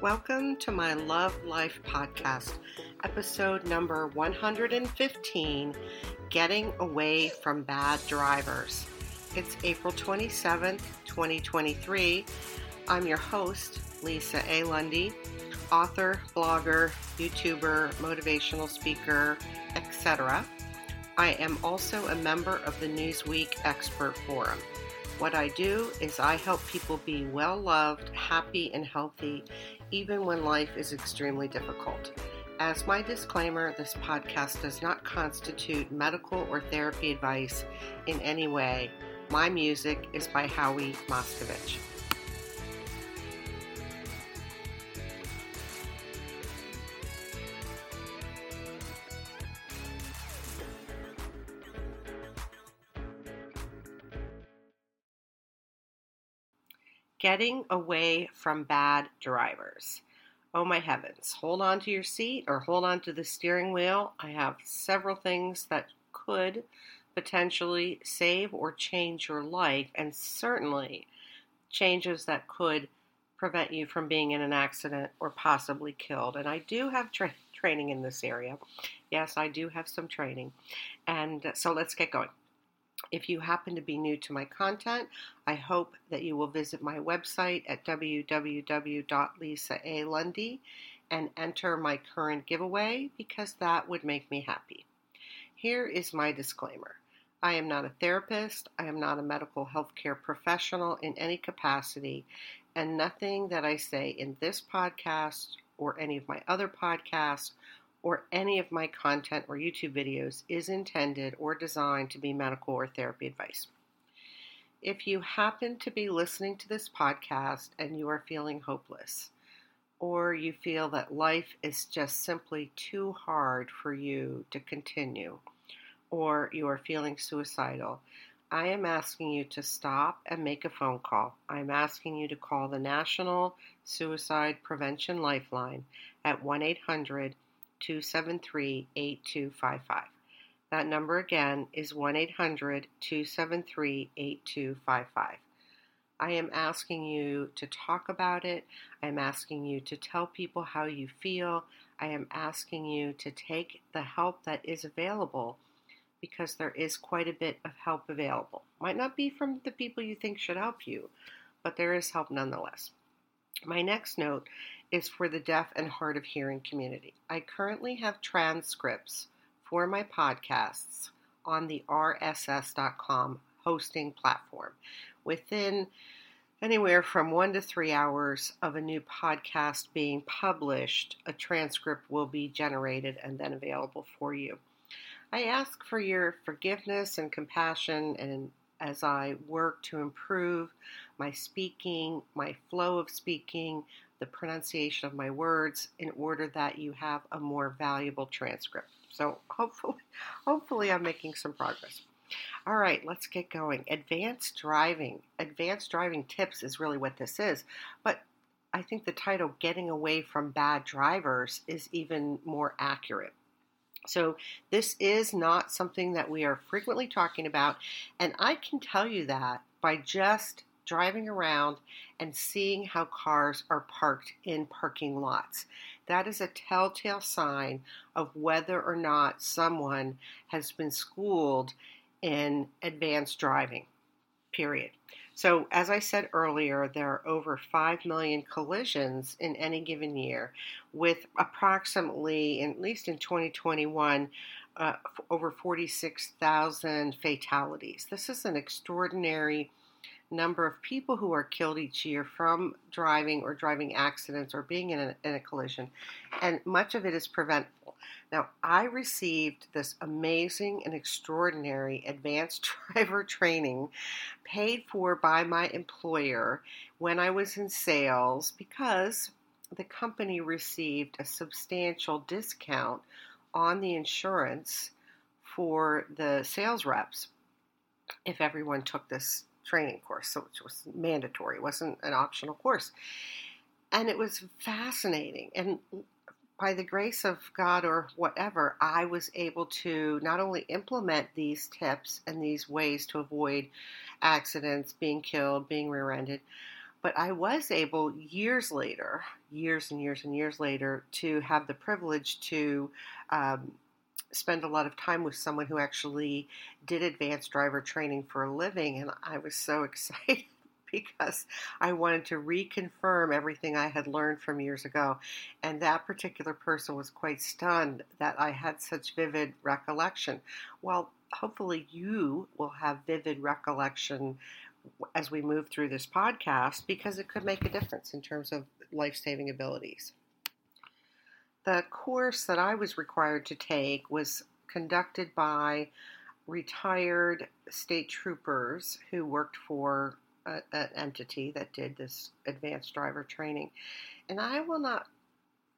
Welcome to my Love Life podcast, episode number 115 Getting Away from Bad Drivers. It's April 27th, 2023. I'm your host, Lisa A. Lundy, author, blogger, YouTuber, motivational speaker, etc. I am also a member of the Newsweek Expert Forum. What I do is I help people be well loved, happy, and healthy, even when life is extremely difficult. As my disclaimer, this podcast does not constitute medical or therapy advice in any way. My music is by Howie Moskovich. Getting away from bad drivers. Oh my heavens. Hold on to your seat or hold on to the steering wheel. I have several things that could potentially save or change your life, and certainly changes that could prevent you from being in an accident or possibly killed. And I do have tra- training in this area. Yes, I do have some training. And uh, so let's get going. If you happen to be new to my content, I hope that you will visit my website at www.lisaalundy and enter my current giveaway because that would make me happy. Here is my disclaimer. I am not a therapist. I am not a medical healthcare professional in any capacity, and nothing that I say in this podcast or any of my other podcasts or any of my content or YouTube videos is intended or designed to be medical or therapy advice. If you happen to be listening to this podcast and you are feeling hopeless, or you feel that life is just simply too hard for you to continue, or you are feeling suicidal, I am asking you to stop and make a phone call. I'm asking you to call the National Suicide Prevention Lifeline at 1 800 273 8255. That number again is 1 800 273 8255. I am asking you to talk about it. I am asking you to tell people how you feel. I am asking you to take the help that is available because there is quite a bit of help available. Might not be from the people you think should help you, but there is help nonetheless. My next note is for the deaf and hard of hearing community. I currently have transcripts for my podcasts on the rss.com hosting platform. Within anywhere from one to three hours of a new podcast being published, a transcript will be generated and then available for you. I ask for your forgiveness and compassion and as I work to improve my speaking, my flow of speaking, the pronunciation of my words in order that you have a more valuable transcript. So hopefully, hopefully I'm making some progress. All right, let's get going. Advanced driving. Advanced driving tips is really what this is. But I think the title, Getting Away from Bad Drivers, is even more accurate. So, this is not something that we are frequently talking about, and I can tell you that by just driving around and seeing how cars are parked in parking lots. That is a telltale sign of whether or not someone has been schooled in advanced driving, period. So, as I said earlier, there are over 5 million collisions in any given year, with approximately, at least in 2021, uh, over 46,000 fatalities. This is an extraordinary number of people who are killed each year from driving or driving accidents or being in a, in a collision, and much of it is preventable. Now, I received this amazing and extraordinary advanced driver training paid for by my employer when I was in sales because the company received a substantial discount on the insurance for the sales reps if everyone took this training course, so it was mandatory. It wasn't an optional course. And it was fascinating. And by the grace of God or whatever, I was able to not only implement these tips and these ways to avoid accidents, being killed, being rear ended, but I was able years later, years and years and years later, to have the privilege to um, spend a lot of time with someone who actually did advanced driver training for a living, and I was so excited because I wanted to reconfirm everything I had learned from years ago. And that particular person was quite stunned that I had such vivid recollection. Well, hopefully, you will have vivid recollection as we move through this podcast because it could make a difference in terms of life saving abilities. The course that I was required to take was conducted by retired state troopers who worked for an entity that did this advanced driver training. And I will not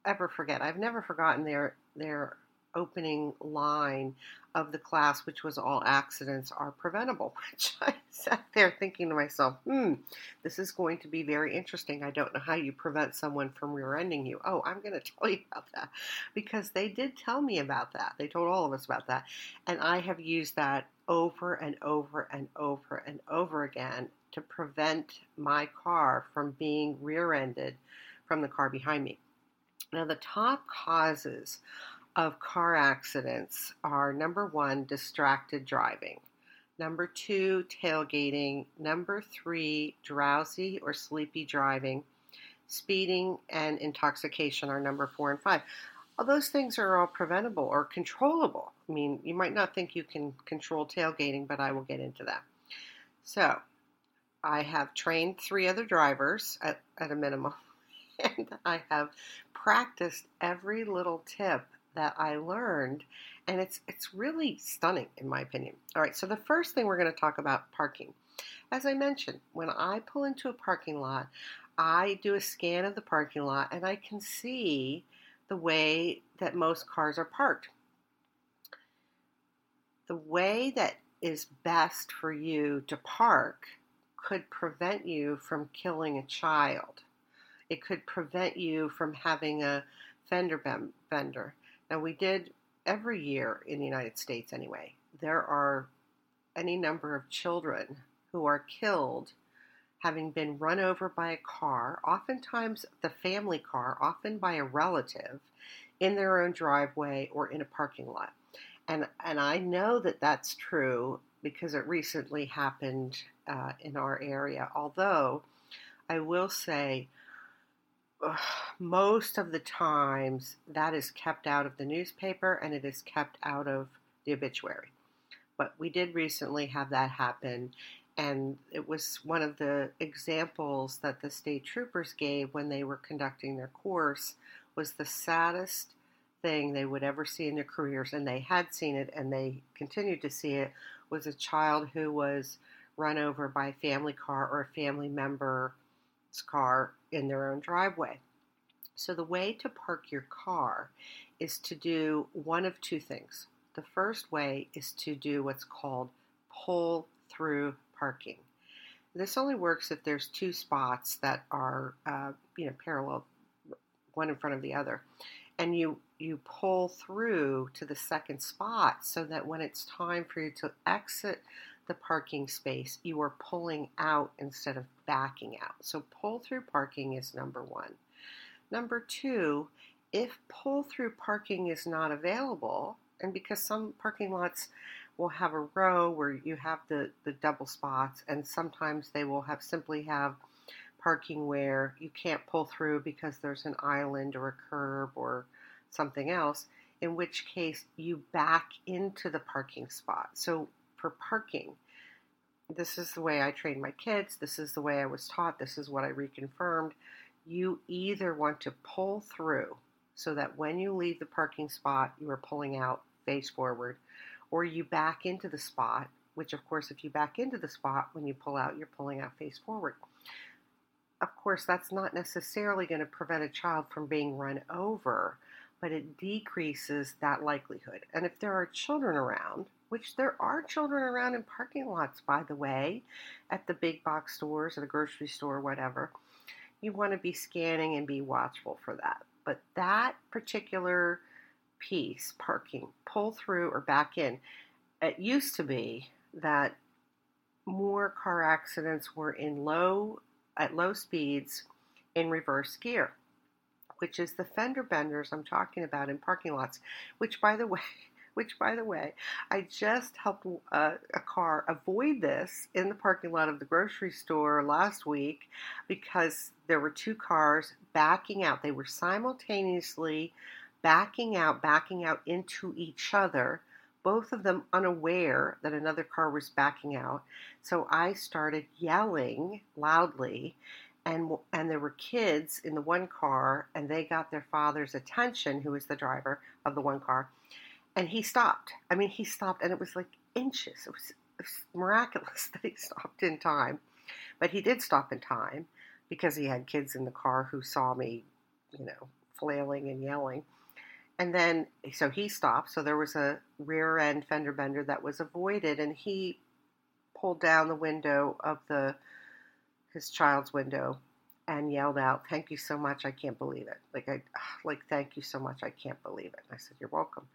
ever forget, I've never forgotten their, their opening line of the class, which was all accidents are preventable, which I sat there thinking to myself, hmm, this is going to be very interesting. I don't know how you prevent someone from rear ending you. Oh, I'm going to tell you about that because they did tell me about that. They told all of us about that. And I have used that over and over and over and over again to prevent my car from being rear ended from the car behind me. Now, the top causes of car accidents are number one, distracted driving. Number two, tailgating. Number three, drowsy or sleepy driving. Speeding and intoxication are number four and five. All those things are all preventable or controllable. I mean, you might not think you can control tailgating, but I will get into that. So, I have trained three other drivers at, at a minimum, and I have practiced every little tip that I learned, and it's it's really stunning in my opinion. All right, so the first thing we're going to talk about parking. As I mentioned, when I pull into a parking lot, I do a scan of the parking lot and I can see the way that most cars are parked. The way that is best for you to park could prevent you from killing a child. It could prevent you from having a fender bender. Now, we did every year in the United States anyway, there are any number of children who are killed having been run over by a car, oftentimes the family car, often by a relative, in their own driveway or in a parking lot. And, and I know that that's true because it recently happened uh, in our area. Although I will say, most of the times that is kept out of the newspaper and it is kept out of the obituary. But we did recently have that happen, and it was one of the examples that the state troopers gave when they were conducting their course was the saddest thing they would ever see in their careers, and they had seen it and they continued to see it, was a child who was run over by a family car or a family member's car in their own driveway. So, the way to park your car is to do one of two things. The first way is to do what's called pull through parking. This only works if there's two spots that are, uh, you know, parallel, one in front of the other, and you you pull through to the second spot so that when it's time for you to exit the parking space, you are pulling out instead of backing out. So, pull through parking is number one. Number two, if pull through parking is not available, and because some parking lots will have a row where you have the, the double spots, and sometimes they will have simply have parking where you can't pull through because there's an island or a curb or something else, in which case you back into the parking spot. So for parking. This is the way I train my kids. This is the way I was taught. This is what I reconfirmed. You either want to pull through so that when you leave the parking spot, you are pulling out face forward, or you back into the spot, which, of course, if you back into the spot, when you pull out, you're pulling out face forward. Of course, that's not necessarily going to prevent a child from being run over, but it decreases that likelihood. And if there are children around, which there are children around in parking lots, by the way, at the big box stores, at the grocery store, whatever. You want to be scanning and be watchful for that. But that particular piece, parking, pull through or back in, it used to be that more car accidents were in low at low speeds in reverse gear, which is the fender benders I'm talking about in parking lots, which by the way, which by the way, I just helped uh, a car avoid this in the parking lot of the grocery store last week because there were two cars backing out. They were simultaneously backing out, backing out into each other, both of them unaware that another car was backing out. So I started yelling loudly and and there were kids in the one car and they got their father's attention who was the driver of the one car and he stopped. I mean, he stopped, and it was like inches. It was, it was miraculous that he stopped in time, but he did stop in time because he had kids in the car who saw me, you know, flailing and yelling. And then, so he stopped. So there was a rear end fender bender that was avoided, and he pulled down the window of the his child's window and yelled out, "Thank you so much! I can't believe it! Like I, like thank you so much! I can't believe it!" And I said, "You're welcome."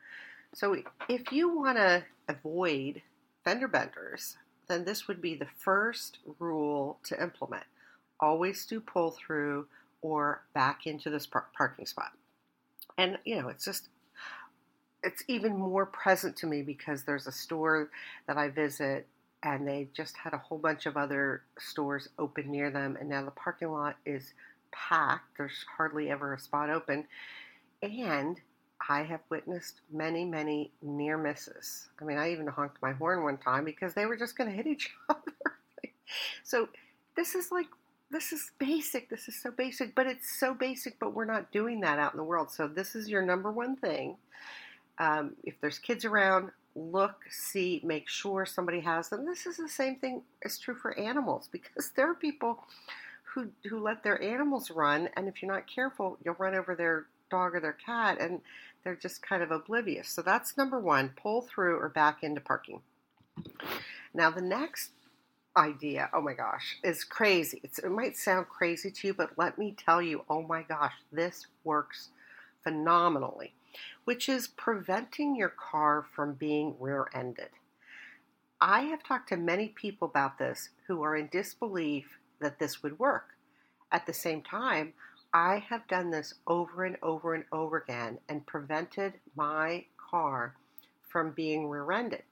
So if you want to avoid fender benders, then this would be the first rule to implement. Always do pull through or back into this par- parking spot. And you know, it's just it's even more present to me because there's a store that I visit and they just had a whole bunch of other stores open near them and now the parking lot is packed. There's hardly ever a spot open. And I have witnessed many, many near misses. I mean, I even honked my horn one time because they were just going to hit each other. so this is like, this is basic. This is so basic, but it's so basic, but we're not doing that out in the world. So this is your number one thing. Um, if there's kids around, look, see, make sure somebody has them. This is the same thing is true for animals because there are people who who let their animals run, and if you're not careful, you'll run over their dog or their cat, and they're just kind of oblivious. So that's number one pull through or back into parking. Now, the next idea, oh my gosh, is crazy. It's, it might sound crazy to you, but let me tell you, oh my gosh, this works phenomenally, which is preventing your car from being rear ended. I have talked to many people about this who are in disbelief that this would work. At the same time, I have done this over and over and over again and prevented my car from being rear ended.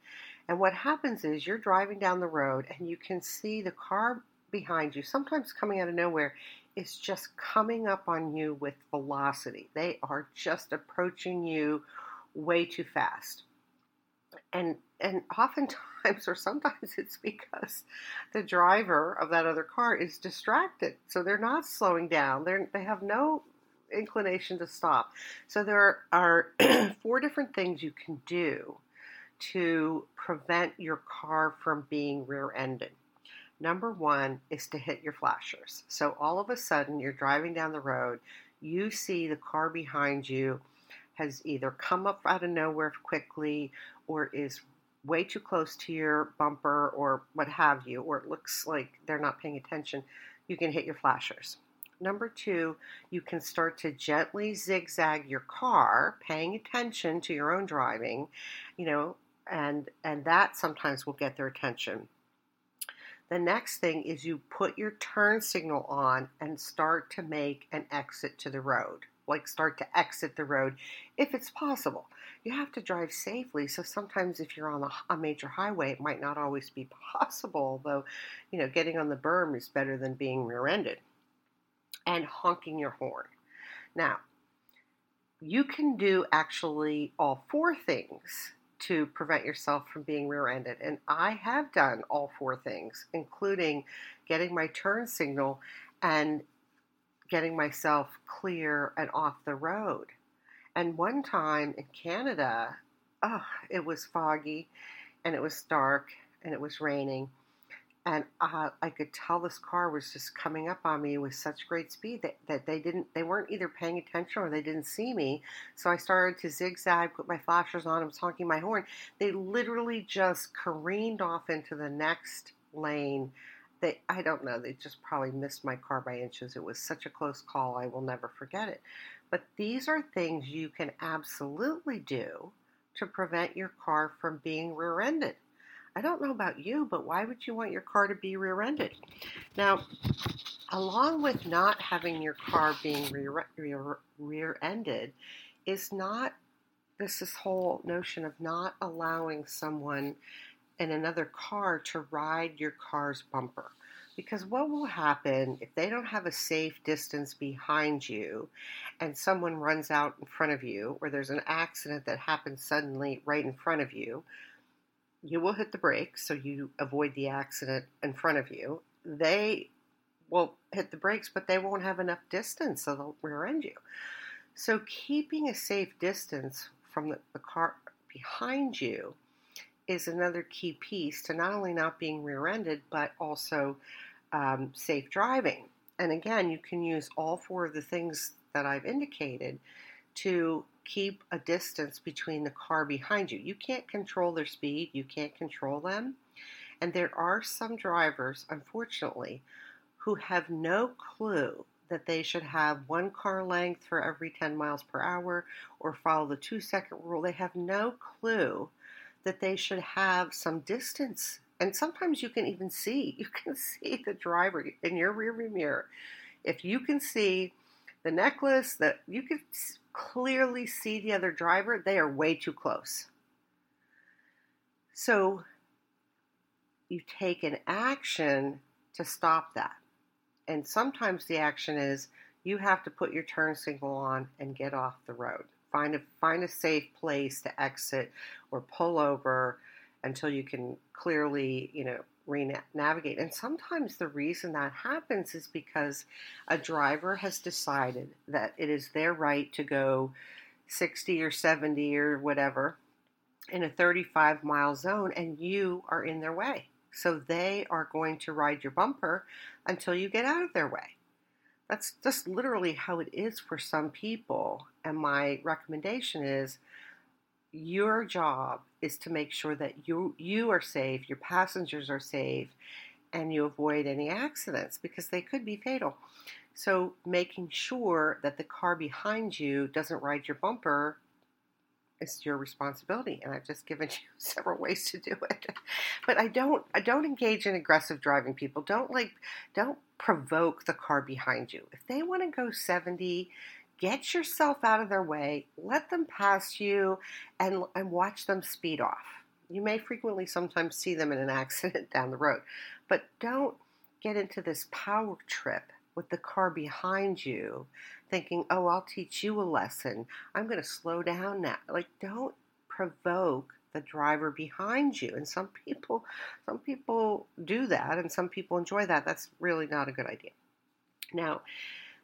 And what happens is you're driving down the road and you can see the car behind you, sometimes coming out of nowhere, is just coming up on you with velocity. They are just approaching you way too fast. And and oftentimes or sometimes it's because the driver of that other car is distracted. So they're not slowing down. They they have no inclination to stop. So there are four different things you can do to prevent your car from being rear-ended. Number one is to hit your flashers. So all of a sudden you're driving down the road you see the car behind you has either come up out of nowhere quickly or is way too close to your bumper or what have you, or it looks like they're not paying attention, you can hit your flashers. Number two, you can start to gently zigzag your car, paying attention to your own driving, you know, and and that sometimes will get their attention. The next thing is you put your turn signal on and start to make an exit to the road like start to exit the road if it's possible. You have to drive safely, so sometimes if you're on a, a major highway, it might not always be possible, though, you know, getting on the berm is better than being rear ended. And honking your horn. Now, you can do actually all four things to prevent yourself from being rear ended. And I have done all four things, including getting my turn signal and getting myself clear and off the road. And one time in Canada, oh, it was foggy and it was dark and it was raining. And uh, I could tell this car was just coming up on me with such great speed that, that they didn't, they weren't either paying attention or they didn't see me. So I started to zigzag, put my flashers on, I was honking my horn. They literally just careened off into the next lane they I don't know, they just probably missed my car by inches. It was such a close call, I will never forget it. But these are things you can absolutely do to prevent your car from being rear-ended. I don't know about you, but why would you want your car to be rear-ended? Now, along with not having your car being rear, rear, rear-ended is not this this whole notion of not allowing someone in another car to ride your car's bumper because what will happen if they don't have a safe distance behind you and someone runs out in front of you or there's an accident that happens suddenly right in front of you you will hit the brakes so you avoid the accident in front of you they will hit the brakes, but they won't have enough distance, so they'll rear end you. So, keeping a safe distance from the, the car behind you is another key piece to not only not being rear ended, but also um, safe driving. And again, you can use all four of the things that I've indicated to keep a distance between the car behind you. You can't control their speed, you can't control them. And there are some drivers, unfortunately, who have no clue that they should have one car length for every 10 miles per hour or follow the two second rule. They have no clue that they should have some distance. And sometimes you can even see, you can see the driver in your rearview mirror. If you can see the necklace, that you can clearly see the other driver, they are way too close. So you take an action to stop that. And sometimes the action is you have to put your turn signal on and get off the road. Find a find a safe place to exit or pull over until you can clearly, you know, re-navigate. And sometimes the reason that happens is because a driver has decided that it is their right to go 60 or 70 or whatever in a 35 mile zone and you are in their way. So they are going to ride your bumper until you get out of their way. That's just literally how it is for some people. And my recommendation is your job is to make sure that you you are safe, your passengers are safe, and you avoid any accidents because they could be fatal. So making sure that the car behind you doesn't ride your bumper is your responsibility and i've just given you several ways to do it. But i don't i don't engage in aggressive driving people. Don't like don't provoke the car behind you. If they want to go 70 get yourself out of their way let them pass you and and watch them speed off you may frequently sometimes see them in an accident down the road but don't get into this power trip with the car behind you thinking, oh, I'll teach you a lesson. I'm going to slow down now. Like, don't provoke the driver behind you. And some people, some people do that and some people enjoy that. That's really not a good idea. Now,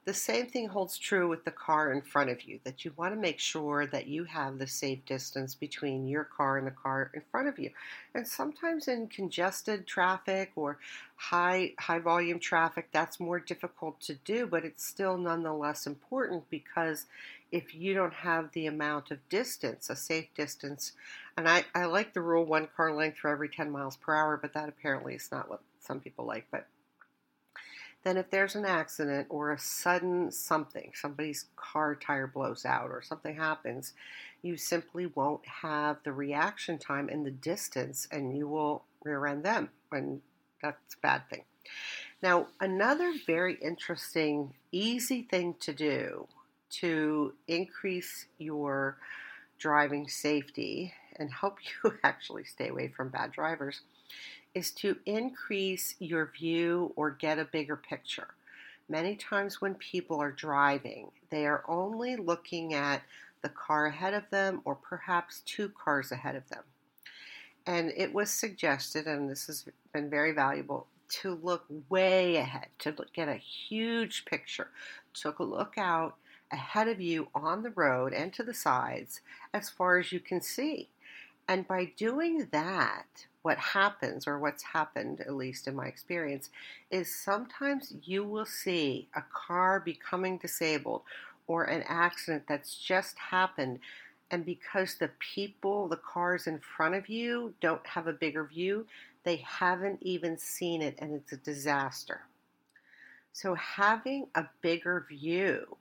the same thing holds true with the car in front of you, that you want to make sure that you have the safe distance between your car and the car in front of you. And sometimes in congested traffic or high high volume traffic, that's more difficult to do, but it's still nonetheless important because if you don't have the amount of distance, a safe distance, and I, I like the rule one car length for every 10 miles per hour, but that apparently is not what some people like. But then if there's an accident or a sudden something, somebody's car tire blows out or something happens, you simply won't have the reaction time and the distance and you will rear end them. And that's a bad thing. Now, another very interesting, easy thing to do to increase your driving safety and help you actually stay away from bad drivers is to increase your view or get a bigger picture. Many times when people are driving, they are only looking at the car ahead of them or perhaps two cars ahead of them. And it was suggested, and this has been very valuable, to look way ahead, to get a huge picture, to look out ahead of you on the road and to the sides as far as you can see. And by doing that, what happens, or what's happened, at least in my experience, is sometimes you will see a car becoming disabled or an accident that's just happened. And because the people, the cars in front of you, don't have a bigger view, they haven't even seen it and it's a disaster. So, having a bigger view,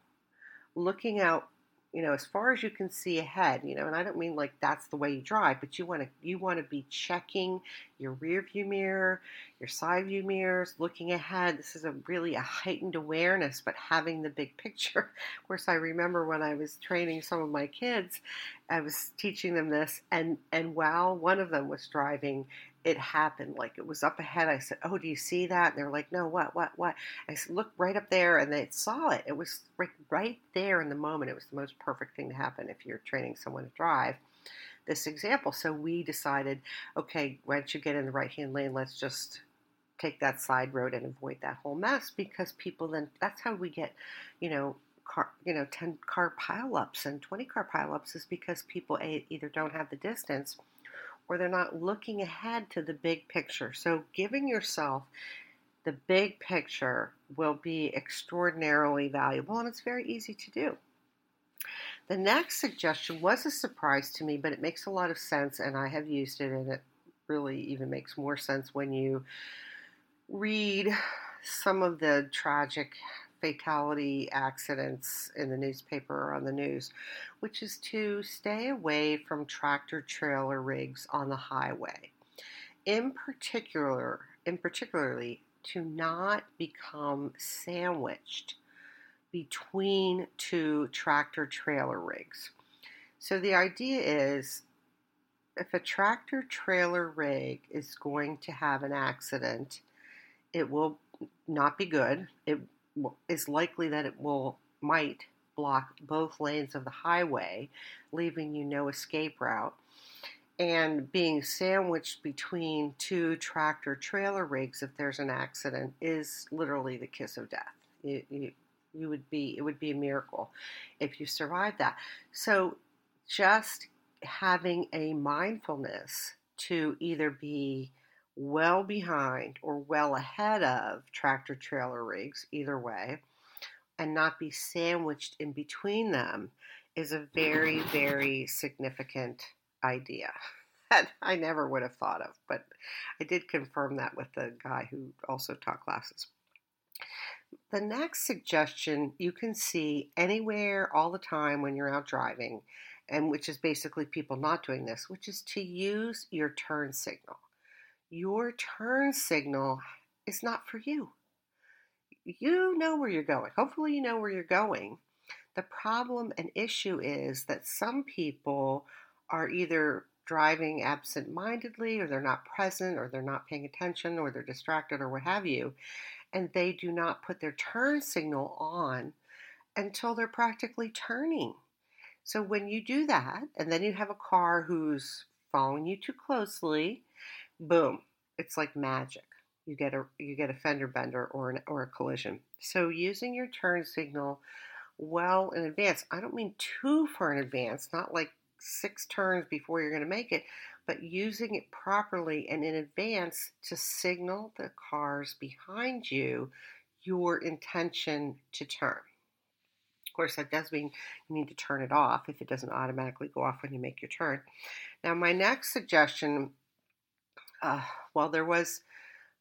looking out you know, as far as you can see ahead, you know, and I don't mean like that's the way you drive, but you want to you want to be checking your rear view mirror, your side view mirrors, looking ahead. This is a really a heightened awareness, but having the big picture. Of course, I remember when I was training some of my kids, I was teaching them this, and and while one of them was driving, it happened. Like it was up ahead. I said, "Oh, do you see that?" And they're like, "No, what, what, what?" I said, "Look right up there," and they saw it. It was right, right there in the moment. It was the most perfect thing to happen if you're training someone to drive. This example. So we decided, okay, why don't you get in the right hand lane? Let's just take that side road and avoid that whole mess because people then that's how we get, you know, car, you know, 10 car pileups and 20 car pileups is because people either don't have the distance or they're not looking ahead to the big picture. So, giving yourself the big picture will be extraordinarily valuable and it's very easy to do. The next suggestion was a surprise to me, but it makes a lot of sense and I have used it and it really even makes more sense when you read some of the tragic fatality accidents in the newspaper or on the news, which is to stay away from tractor trailer rigs on the highway. In particular, in particularly to not become sandwiched between two tractor trailer rigs. So the idea is if a tractor trailer rig is going to have an accident, it will not be good. It is likely that it will might block both lanes of the highway, leaving you no escape route. And being sandwiched between two tractor trailer rigs, if there's an accident, is literally the kiss of death. You, you, you would be it would be a miracle if you survived that. So just having a mindfulness to either be well behind or well ahead of tractor trailer rigs, either way, and not be sandwiched in between them is a very, very significant idea that I never would have thought of. But I did confirm that with the guy who also taught classes. The next suggestion you can see anywhere all the time when you're out driving, and which is basically people not doing this, which is to use your turn signal your turn signal is not for you. You know where you're going. Hopefully, you know where you're going. The problem and issue is that some people are either driving absent mindedly, or they're not present, or they're not paying attention, or they're distracted, or what have you, and they do not put their turn signal on until they're practically turning. So when you do that, and then you have a car who's following you too closely, boom, it's like magic. You get a you get a fender bender or an, or a collision. So using your turn signal well in advance. I don't mean too far in advance, not like six turns before you're going to make it, but using it properly and in advance to signal the cars behind you your intention to turn. Of course, that does mean you need to turn it off if it doesn't automatically go off when you make your turn. Now, my next suggestion uh, well, there was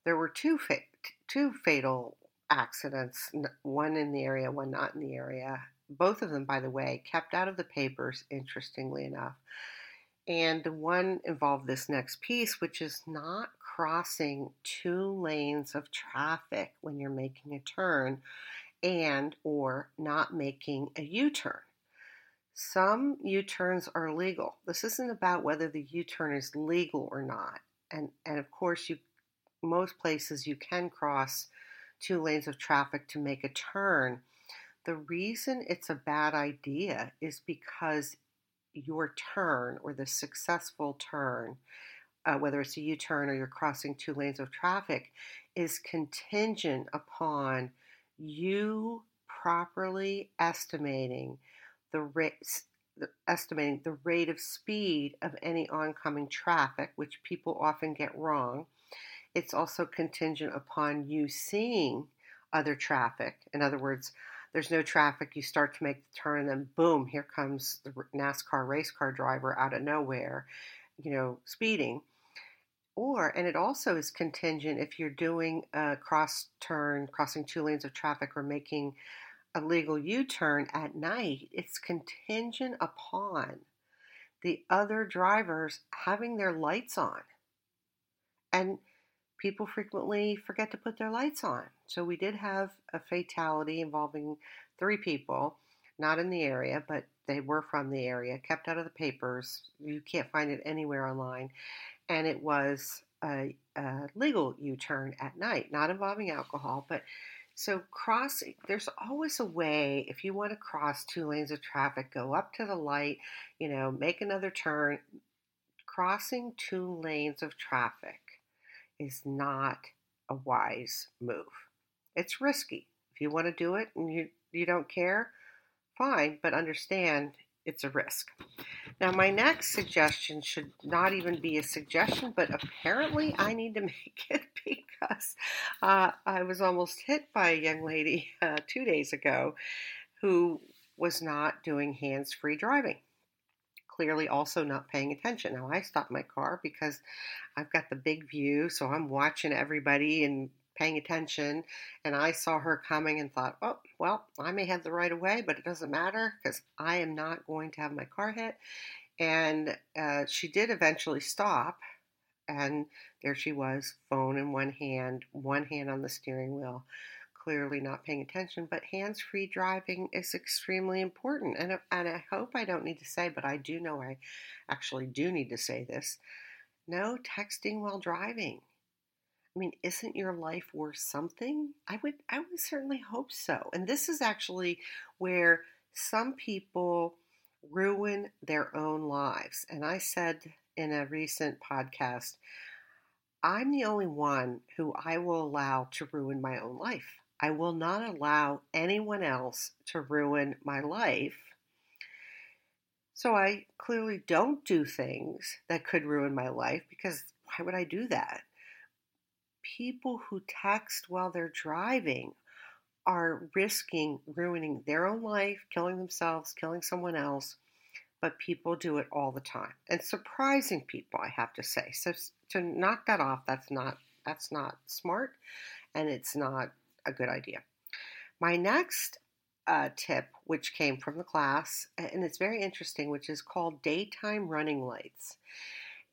there were two fa- two fatal accidents, one in the area, one not in the area. Both of them, by the way, kept out of the papers. Interestingly enough, and the one involved this next piece, which is not crossing two lanes of traffic when you're making a turn, and or not making a U-turn. Some U turns are legal. This isn't about whether the U turn is legal or not and and of course you most places you can cross two lanes of traffic to make a turn. The reason it's a bad idea is because your turn or the successful turn, uh, whether it's a U turn or you're crossing two lanes of traffic, is contingent upon you properly estimating the rate, estimating the rate of speed of any oncoming traffic, which people often get wrong. It's also contingent upon you seeing other traffic. In other words, there's no traffic, you start to make the turn, and then boom, here comes the NASCAR race car driver out of nowhere, you know, speeding. Or, and it also is contingent if you're doing a cross turn, crossing two lanes of traffic, or making a legal U turn at night, it's contingent upon the other drivers having their lights on. And people frequently forget to put their lights on. So we did have a fatality involving three people, not in the area, but they were from the area, kept out of the papers. You can't find it anywhere online. And it was a, a legal U turn at night, not involving alcohol, but so cross there's always a way if you want to cross two lanes of traffic, go up to the light, you know, make another turn. Crossing two lanes of traffic is not a wise move. It's risky. If you want to do it and you, you don't care, fine, but understand it's a risk. Now, my next suggestion should not even be a suggestion, but apparently I need to make it because uh, I was almost hit by a young lady uh, two days ago who was not doing hands free driving. Clearly, also not paying attention. Now, I stopped my car because I've got the big view, so I'm watching everybody and paying attention and I saw her coming and thought, oh, well, I may have the right of way, but it doesn't matter because I am not going to have my car hit. And uh, she did eventually stop. And there she was, phone in one hand, one hand on the steering wheel, clearly not paying attention. But hands free driving is extremely important. And, and I hope I don't need to say, but I do know I actually do need to say this no texting while driving I mean, isn't your life worth something? I would I would certainly hope so. And this is actually where some people ruin their own lives. And I said in a recent podcast, I'm the only one who I will allow to ruin my own life. I will not allow anyone else to ruin my life. So I clearly don't do things that could ruin my life because why would I do that? People who text while they're driving are risking ruining their own life, killing themselves, killing someone else, but people do it all the time. And surprising people, I have to say. So to knock that off, that's not that's not smart and it's not a good idea. My next uh, tip, which came from the class, and it's very interesting, which is called daytime running lights.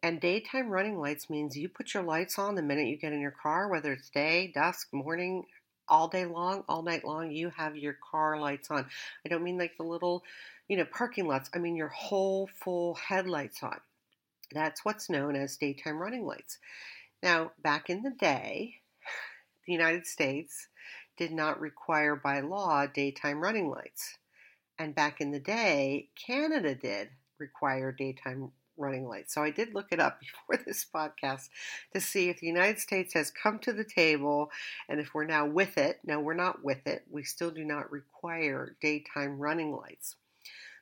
And daytime running lights means you put your lights on the minute you get in your car, whether it's day, dusk, morning, all day long, all night long, you have your car lights on. I don't mean like the little, you know, parking lots. I mean your whole full headlights on. That's what's known as daytime running lights. Now, back in the day, the United States did not require by law daytime running lights. And back in the day, Canada did require daytime running lights. So I did look it up before this podcast to see if the United States has come to the table and if we're now with it. No, we're not with it. We still do not require daytime running lights.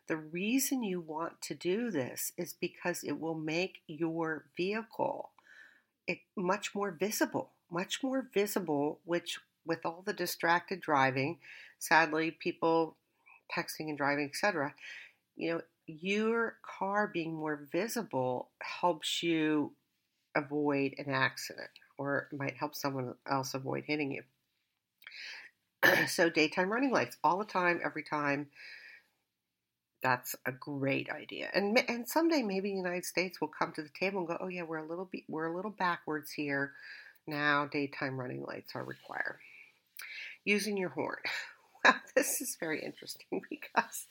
The reason you want to do this is because it will make your vehicle much more visible, much more visible, which with all the distracted driving, sadly, people texting and driving, etc., you know, your car being more visible helps you avoid an accident or might help someone else avoid hitting you. so, daytime running lights all the time, every time. That's a great idea, and and someday maybe the United States will come to the table and go, oh yeah, we're a little bit we're a little backwards here. Now daytime running lights are required. Using your horn. this is very interesting because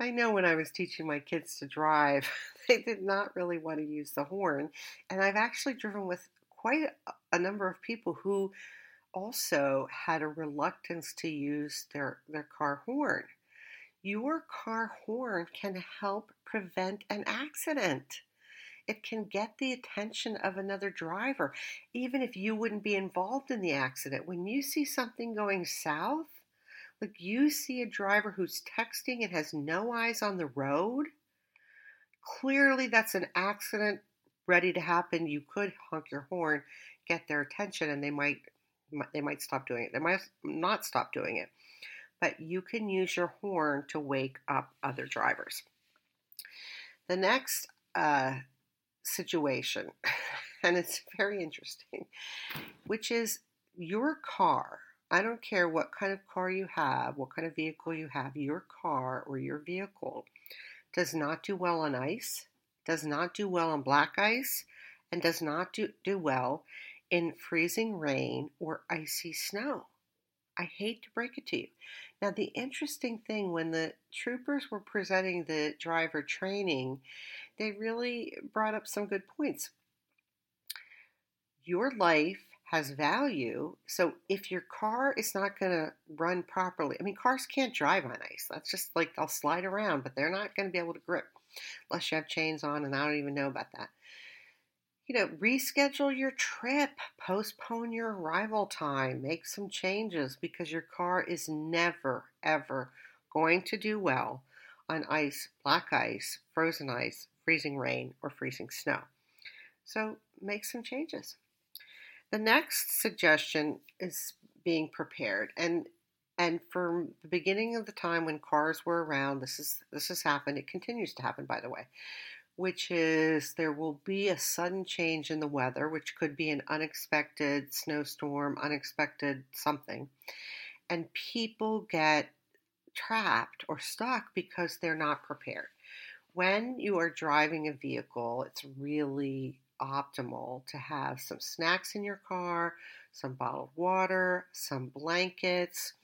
I know when I was teaching my kids to drive, they did not really want to use the horn. And I've actually driven with quite a number of people who also had a reluctance to use their, their car horn. Your car horn can help prevent an accident. It can get the attention of another driver, even if you wouldn't be involved in the accident. When you see something going south, like you see a driver who's texting and has no eyes on the road, clearly that's an accident ready to happen. You could honk your horn, get their attention, and they might they might stop doing it. They might not stop doing it. But you can use your horn to wake up other drivers. The next uh, situation, and it's very interesting, which is your car I don't care what kind of car you have, what kind of vehicle you have, your car or your vehicle does not do well on ice, does not do well on black ice, and does not do, do well in freezing rain or icy snow. I hate to break it to you. Now, the interesting thing when the troopers were presenting the driver training, they really brought up some good points. Your life has value. So if your car is not going to run properly, I mean, cars can't drive on ice. That's just like they'll slide around, but they're not going to be able to grip unless you have chains on, and I don't even know about that. You know, reschedule your trip, postpone your arrival time, make some changes because your car is never, ever going to do well on ice, black ice, frozen ice, freezing rain, or freezing snow. So make some changes. The next suggestion is being prepared. And and from the beginning of the time when cars were around, this is this has happened. It continues to happen, by the way, which is there will be a sudden change in the weather, which could be an unexpected snowstorm, unexpected something, and people get trapped or stuck because they're not prepared. When you are driving a vehicle, it's really optimal to have some snacks in your car, some bottled water, some blankets,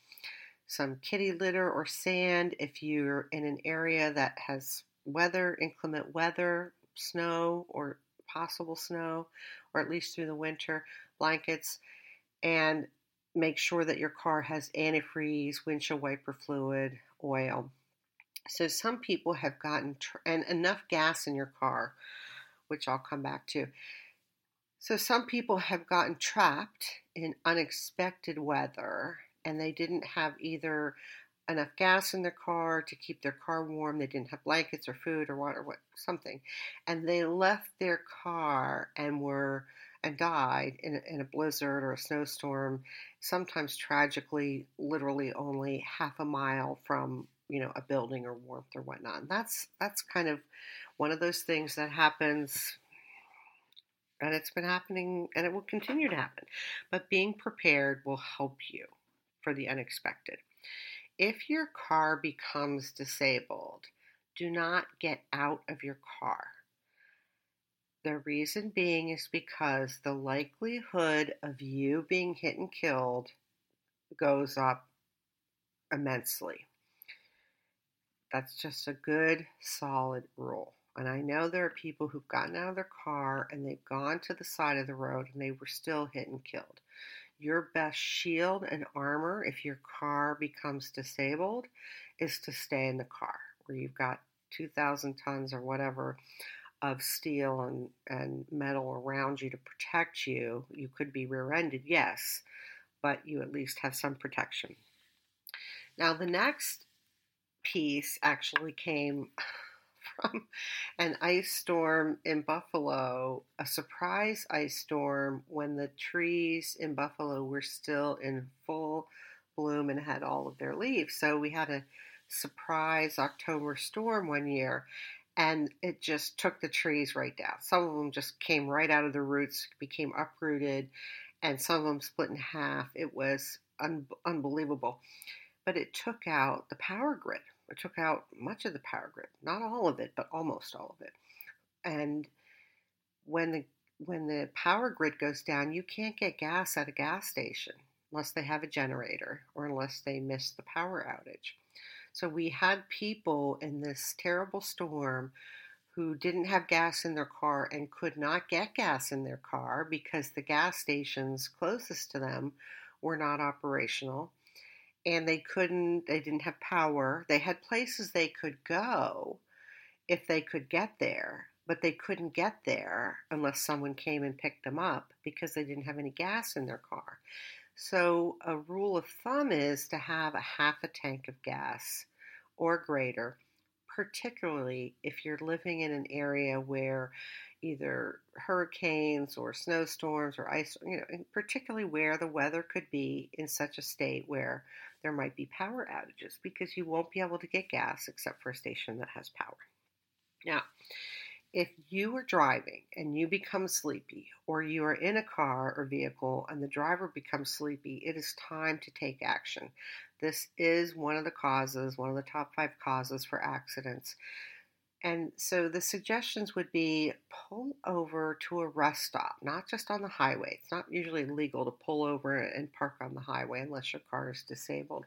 some kitty litter or sand if you're in an area that has weather, inclement weather, snow or possible snow, or at least through the winter, blankets, and make sure that your car has antifreeze, windshield wiper fluid, oil. So some people have gotten tr- and enough gas in your car which I'll come back to. So, some people have gotten trapped in unexpected weather and they didn't have either enough gas in their car to keep their car warm, they didn't have blankets or food or water, what, something, and they left their car and were and died in a, in a blizzard or a snowstorm, sometimes tragically, literally only half a mile from you know a building or warmth or whatnot. And that's that's kind of one of those things that happens and it's been happening and it will continue to happen. But being prepared will help you for the unexpected. If your car becomes disabled, do not get out of your car. The reason being is because the likelihood of you being hit and killed goes up immensely. That's just a good, solid rule. And I know there are people who've gotten out of their car and they've gone to the side of the road and they were still hit and killed. Your best shield and armor, if your car becomes disabled, is to stay in the car where you've got 2,000 tons or whatever of steel and, and metal around you to protect you. You could be rear ended, yes, but you at least have some protection. Now, the next piece actually came from an ice storm in Buffalo, a surprise ice storm when the trees in Buffalo were still in full bloom and had all of their leaves. So we had a surprise October storm one year and it just took the trees right down. Some of them just came right out of the roots, became uprooted, and some of them split in half. It was un- unbelievable. But it took out the power grid took out much of the power grid, not all of it, but almost all of it. And when the when the power grid goes down, you can't get gas at a gas station unless they have a generator or unless they miss the power outage. So we had people in this terrible storm who didn't have gas in their car and could not get gas in their car because the gas stations closest to them were not operational and they couldn't they didn't have power. They had places they could go if they could get there but they couldn't get there unless someone came and picked them up because they didn't have any gas in their car. So a rule of thumb is to have a half a tank of gas or greater particularly if you're living in an area where either hurricanes or snowstorms or ice, you know, particularly where the weather could be in such a state where there might be power outages because you won't be able to get gas except for a station that has power. Now, if you are driving and you become sleepy, or you are in a car or vehicle and the driver becomes sleepy, it is time to take action. This is one of the causes, one of the top five causes for accidents. And so the suggestions would be pull over to a rest stop, not just on the highway. It's not usually legal to pull over and park on the highway unless your car is disabled.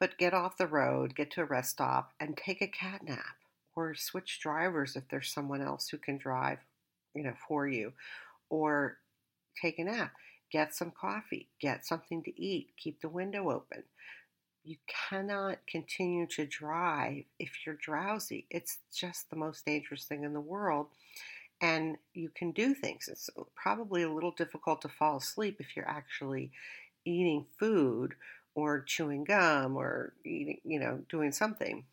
But get off the road, get to a rest stop, and take a cat nap or switch drivers if there's someone else who can drive, you know, for you, or take a nap. Get some coffee, get something to eat, keep the window open you cannot continue to drive if you're drowsy. It's just the most dangerous thing in the world. And you can do things. It's probably a little difficult to fall asleep if you're actually eating food or chewing gum or eating, you know, doing something.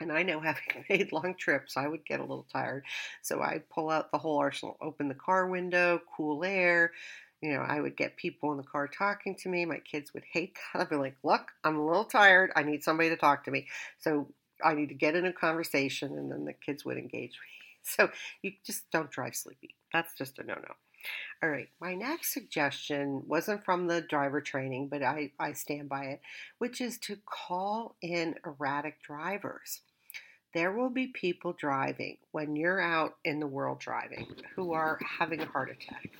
And I know having made long trips, I would get a little tired. So I'd pull out the whole arsenal, open the car window, cool air, you know, I would get people in the car talking to me. My kids would hate that. I'd be like, look, I'm a little tired. I need somebody to talk to me. So I need to get in a conversation, and then the kids would engage me. So you just don't drive sleepy. That's just a no no. All right, my next suggestion wasn't from the driver training, but I, I stand by it, which is to call in erratic drivers. There will be people driving when you're out in the world driving who are having a heart attack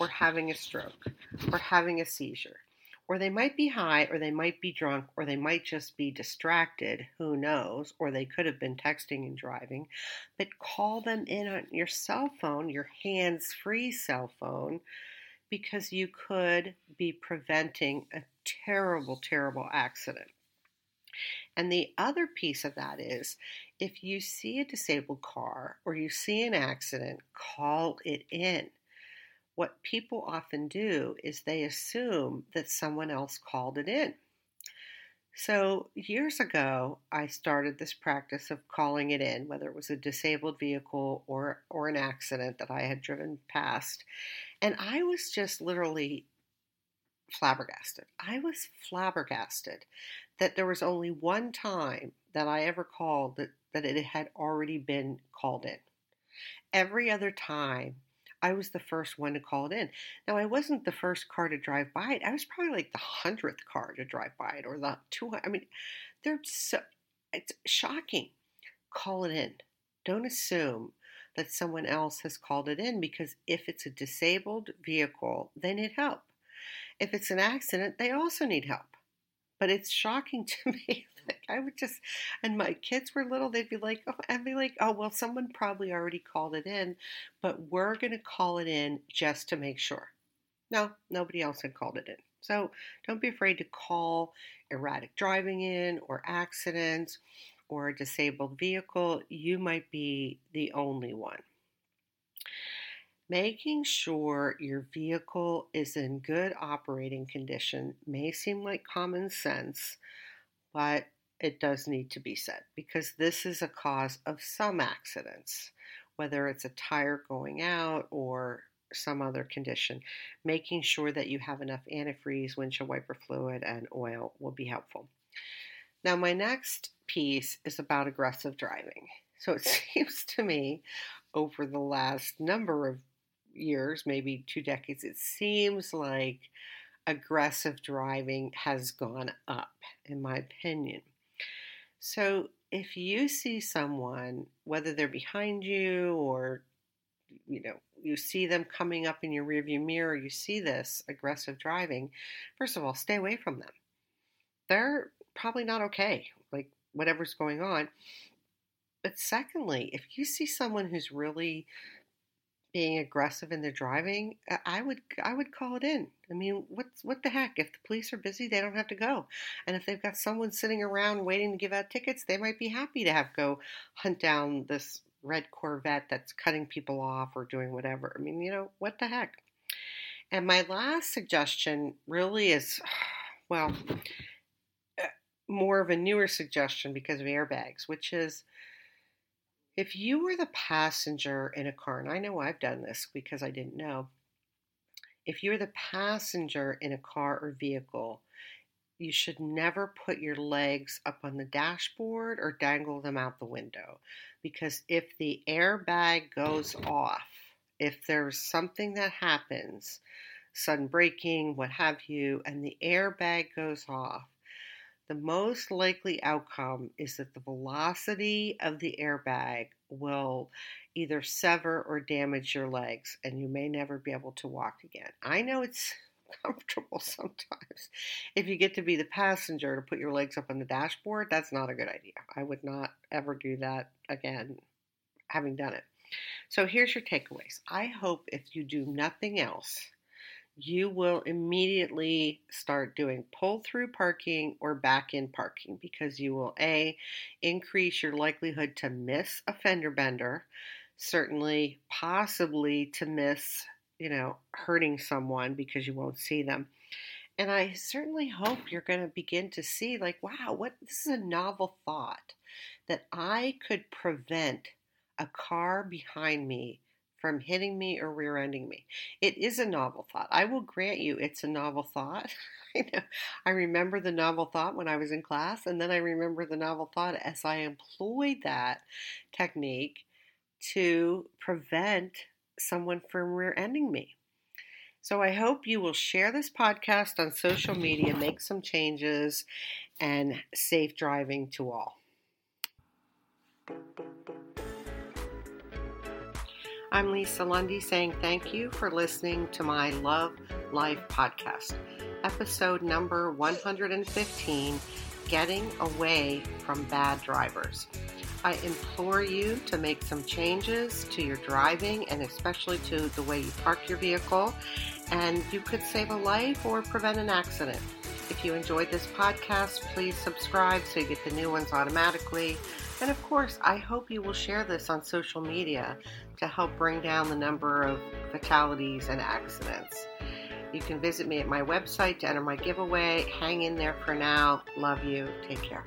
or having a stroke or having a seizure. Or they might be high, or they might be drunk, or they might just be distracted, who knows, or they could have been texting and driving. But call them in on your cell phone, your hands free cell phone, because you could be preventing a terrible, terrible accident. And the other piece of that is if you see a disabled car or you see an accident, call it in what people often do is they assume that someone else called it in. So, years ago, I started this practice of calling it in, whether it was a disabled vehicle or, or an accident that I had driven past. And I was just literally flabbergasted. I was flabbergasted that there was only one time that I ever called that, that it had already been called in. Every other time, I was the first one to call it in. Now, I wasn't the first car to drive by it. I was probably like the hundredth car to drive by it, or the two. I mean, they're so. It's shocking. Call it in. Don't assume that someone else has called it in because if it's a disabled vehicle, they need help. If it's an accident, they also need help. But it's shocking to me like I would just, and my kids were little, they'd be like, oh, I'd be like, oh, well, someone probably already called it in, but we're going to call it in just to make sure. No, nobody else had called it in. So don't be afraid to call erratic driving in or accidents or a disabled vehicle. You might be the only one. Making sure your vehicle is in good operating condition may seem like common sense, but it does need to be said because this is a cause of some accidents, whether it's a tire going out or some other condition. Making sure that you have enough antifreeze, windshield wiper fluid, and oil will be helpful. Now, my next piece is about aggressive driving. So it seems to me over the last number of years, maybe two decades, it seems like aggressive driving has gone up, in my opinion. So if you see someone, whether they're behind you or you know, you see them coming up in your rearview mirror, you see this aggressive driving, first of all, stay away from them. They're probably not okay, like whatever's going on. But secondly, if you see someone who's really being aggressive in their driving, I would I would call it in. I mean, what's what the heck? If the police are busy, they don't have to go. And if they've got someone sitting around waiting to give out tickets, they might be happy to have go hunt down this red Corvette that's cutting people off or doing whatever. I mean, you know, what the heck? And my last suggestion really is well, uh, more of a newer suggestion because of airbags, which is if you were the passenger in a car, and I know I've done this because I didn't know, if you're the passenger in a car or vehicle you should never put your legs up on the dashboard or dangle them out the window because if the airbag goes off, if there's something that happens, sudden braking, what have you, and the airbag goes off, the most likely outcome is that the velocity of the airbag will either sever or damage your legs, and you may never be able to walk again. I know it's comfortable sometimes. If you get to be the passenger to put your legs up on the dashboard, that's not a good idea. I would not ever do that again, having done it. So here's your takeaways. I hope if you do nothing else, you will immediately start doing pull through parking or back in parking because you will A, increase your likelihood to miss a fender bender, certainly, possibly to miss you know, hurting someone because you won't see them. And I certainly hope you're going to begin to see, like, wow, what this is a novel thought that I could prevent a car behind me from hitting me or rear ending me. It is a novel thought. I will grant you it's a novel thought. I know. I remember the novel thought when I was in class, and then I remember the novel thought as I employed that technique to prevent someone from rear ending me. So I hope you will share this podcast on social media, make some changes, and safe driving to all. I'm Lisa Lundy saying thank you for listening to my Love Life podcast, episode number 115 Getting Away from Bad Drivers. I implore you to make some changes to your driving and especially to the way you park your vehicle, and you could save a life or prevent an accident. If you enjoyed this podcast, please subscribe so you get the new ones automatically. And of course, I hope you will share this on social media to help bring down the number of fatalities and accidents. You can visit me at my website to enter my giveaway. Hang in there for now. Love you. Take care.